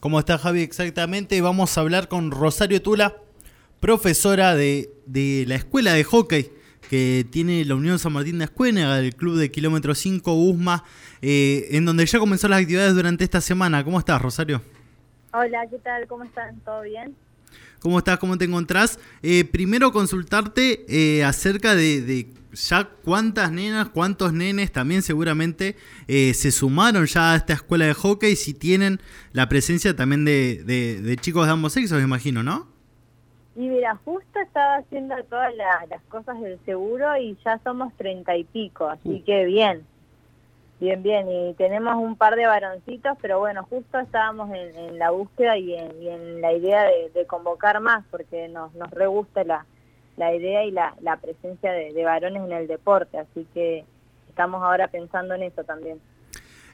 ¿Cómo está Javi? Exactamente, vamos a hablar con Rosario Tula, profesora de, la escuela de hockey que tiene la Unión San Martín de Escuénaga, el club de kilómetro 5 USMA, eh, en donde ya comenzó las actividades durante esta semana. ¿Cómo estás, Rosario? Hola, ¿qué tal? ¿Cómo están? ¿Todo bien? ¿Cómo estás? ¿Cómo te encontrás? Eh, primero consultarte eh, acerca de, ya cuántas nenas, cuántos nenes también seguramente eh, se sumaron ya a esta escuela de hockey, si tienen la presencia también de, chicos de ambos sexos, me imagino, ¿no? Y mira, justo estaba haciendo todas las cosas del seguro y ya somos treinta y pico, así uh. que bien. Bien, bien, y tenemos un par de varoncitos, pero bueno, justo estábamos en, la búsqueda y en, la idea de, convocar más, porque nos, nos re gusta la, la idea y la, la presencia de, varones en el deporte, así que estamos ahora pensando en eso también.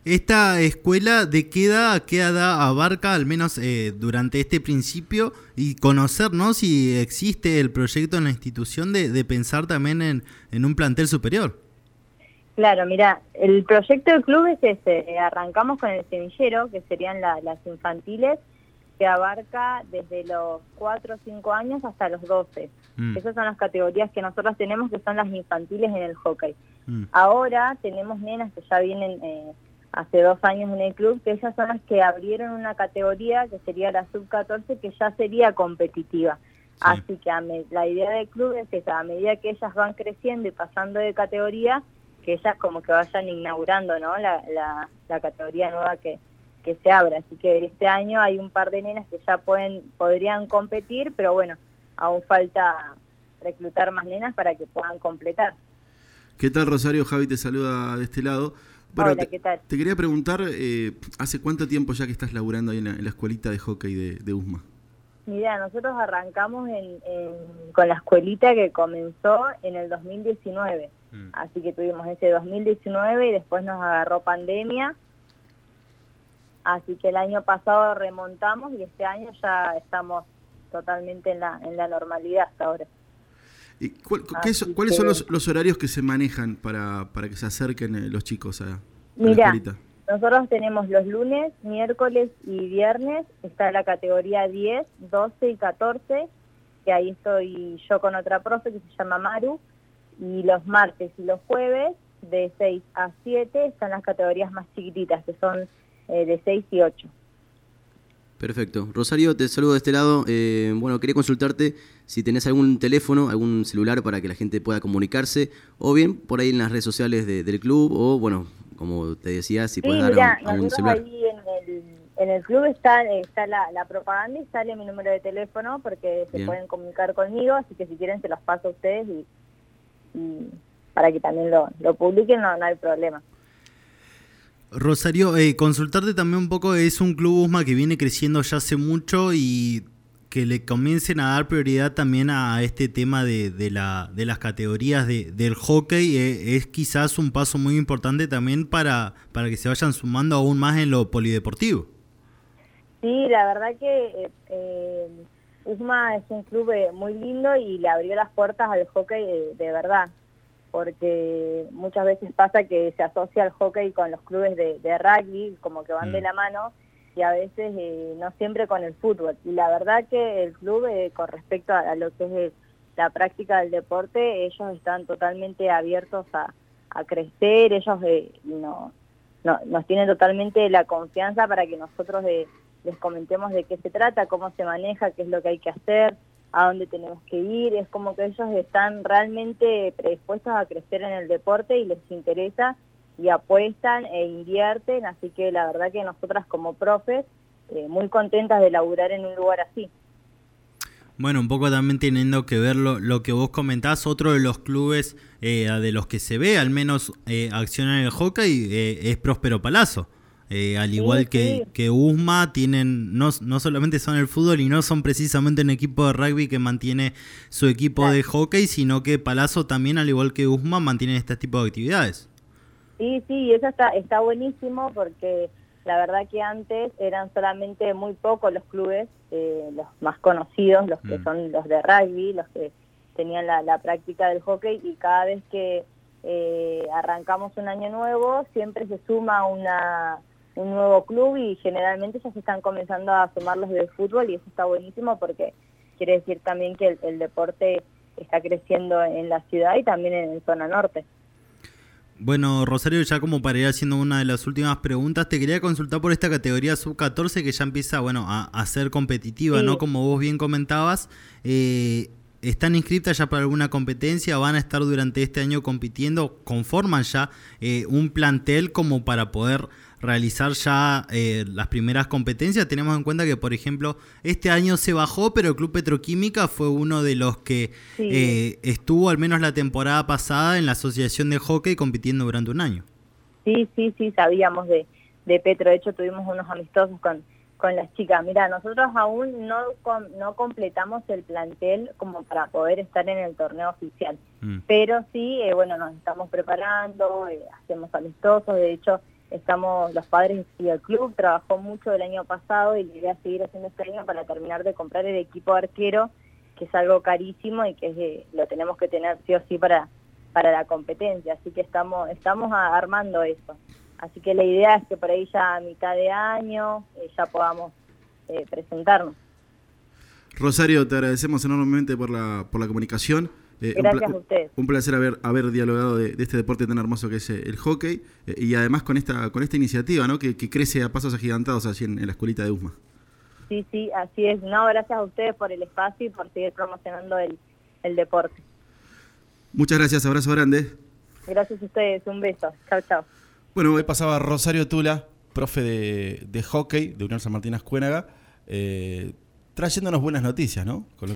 ¿Esta escuela de qué edad, qué edad abarca, al menos eh, durante este principio, y conocer ¿no? si existe el proyecto en la institución de, de pensar también en, en un plantel superior? Claro, mira, el proyecto del club es ese, eh, arrancamos con el semillero, que serían las infantiles, que abarca desde los 4 o 5 años hasta los 12. Mm. Esas son las categorías que nosotros tenemos, que son las infantiles en el hockey. Mm. Ahora tenemos nenas que ya vienen eh, hace dos años en el club, que ellas son las que abrieron una categoría, que sería la sub-14, que ya sería competitiva. Así que la idea del club es que a medida que ellas van creciendo y pasando de categoría, que ellas como que vayan inaugurando ¿no? la, la, categoría nueva que, que se abra. Así que este año hay un par de nenas que ya pueden podrían competir, pero bueno, aún falta reclutar más nenas para que puedan completar. ¿Qué tal Rosario? Javi te saluda de este lado. Bueno, Hola, ¿qué tal? Te, quería preguntar, eh, ¿hace cuánto tiempo ya que estás laburando ahí en la, escuelita de hockey de, de USMA? Mira, nosotros arrancamos con la escuelita que comenzó en el 2019. Mm. Así que tuvimos ese 2019 y después nos agarró pandemia. Así que el año pasado remontamos y este año ya estamos totalmente en la, en la normalidad hasta ahora. ¿Y ¿Cuáles son los, horarios que se manejan para, para que se acerquen eh, los chicos a, Mira, nosotros tenemos los lunes, miércoles y viernes, está la categoría 10, 12 y 14, que ahí estoy yo con otra profe que se llama Maru, y los martes y los jueves de 6 a 7 están las categorías más chiquititas, que son eh, de 6 y 8. Perfecto. Rosario, te saludo de este lado. Eh, bueno, quería consultarte si tenés algún teléfono, algún celular para que la gente pueda comunicarse, o bien por ahí en las redes sociales del club, o bueno, como te decía, si puedes dar algún celular. Ahí en el, en el club está, está la, propaganda y sale mi número de teléfono porque se pueden comunicar conmigo, así que si quieren se los paso a ustedes y para que también lo, lo publiquen, no, hay problema. Rosario, eh, consultarte también un poco, es un club USMA que viene creciendo ya hace mucho y que le comiencen a dar prioridad también a este tema de, de, la, de las categorías de, del hockey eh, es quizás un paso muy importante también para, para que se vayan sumando aún más en lo polideportivo. Sí, la verdad que eh, eh USMA es un club eh, muy lindo y le abrió las puertas al hockey de, verdad, porque muchas veces pasa que se asocia el hockey con los clubes de, rugby, como que van de mm. la mano, y a veces eh, no siempre con el fútbol. Y la verdad que el club, con respecto a, lo que es la práctica del deporte, ellos están totalmente abiertos a, crecer, ellos no, no, nos tienen totalmente la confianza para que nosotros les comentemos de qué se trata, cómo se maneja, qué es lo que hay que hacer, a dónde tenemos que ir. Es como que ellos están realmente predispuestos a crecer en el deporte y les interesa y apuestan e invierten. Así que la verdad que nosotras como profes, eh, muy contentas de laburar en un lugar así. Bueno, un poco también teniendo que ver lo, que vos comentás, otro de los clubes eh, de los que se ve, al menos eh, acciona en el hockey, es Próspero Palazzo. Eh, al igual que, que USMA, tienen, no, no solamente son el fútbol y no son precisamente un equipo de rugby que mantiene su equipo de hockey, sino que Palazzo también, al igual que USMA, mantiene este tipo de actividades. Sí, sí, eso está, está buenísimo porque la verdad que antes eran solamente muy pocos los clubes, eh, los más conocidos, los que mm. son los de rugby, los que tenían la, la práctica del hockey y cada vez que eh, arrancamos un año nuevo siempre se suma una un nuevo club y generalmente ya se están comenzando a sumar los de fútbol y eso está buenísimo porque quiere decir también que el, deporte está creciendo en la ciudad y también en, zona norte. Bueno, Rosario, ya como para ir haciendo una de las últimas preguntas, te quería consultar por esta categoría sub-14 que ya empieza, bueno, a, ser competitiva, ¿no? Como vos bien comentabas, eh, ¿están inscritas ya para alguna competencia? ¿Van a estar durante este año compitiendo? ¿Conforman ya eh, un plantel como para poder realizar ya eh, las primeras competencias. Tenemos en cuenta que, por ejemplo, este año se bajó, pero el Club Petroquímica fue uno de los que eh, estuvo al menos la temporada pasada en la Asociación de Hockey compitiendo durante un año. Sí, sí, sí, sabíamos de, de Petro. De hecho, tuvimos unos amistosos con, con las chicas. Mira, nosotros aún no, no completamos el plantel como para poder estar en el torneo oficial. Mm. Pero sí, eh, bueno, nos estamos preparando, hacemos amistosos. De hecho, estamos los padres y el club trabajó mucho el año pasado y le voy a seguir haciendo este año para terminar de comprar el equipo arquero que es algo carísimo y que lo tenemos que tener sí o sí para para la competencia. Así que estamos estamos armando eso. Así que la idea es que por ahí ya a mitad de año eh, ya podamos eh, presentarnos. Rosario te agradecemos enormemente por la por la comunicación eh, Gracias a ustedes. Un placer haber, haber dialogado de, este deporte tan hermoso que es eh, el hockey eh, y además con esta con esta iniciativa ¿no? que, crece a pasos agigantados allí en, la escuelita de USMA. Sí, sí, así es. No, gracias a ustedes por el espacio y por seguir promocionando el, deporte. Muchas gracias, abrazo grande. Gracias a ustedes, un beso. Chao, chao. Bueno, hoy pasaba Rosario Tula, profe de, hockey de Unión San Martín Ascuénaga, trayéndonos buenas noticias, ¿no?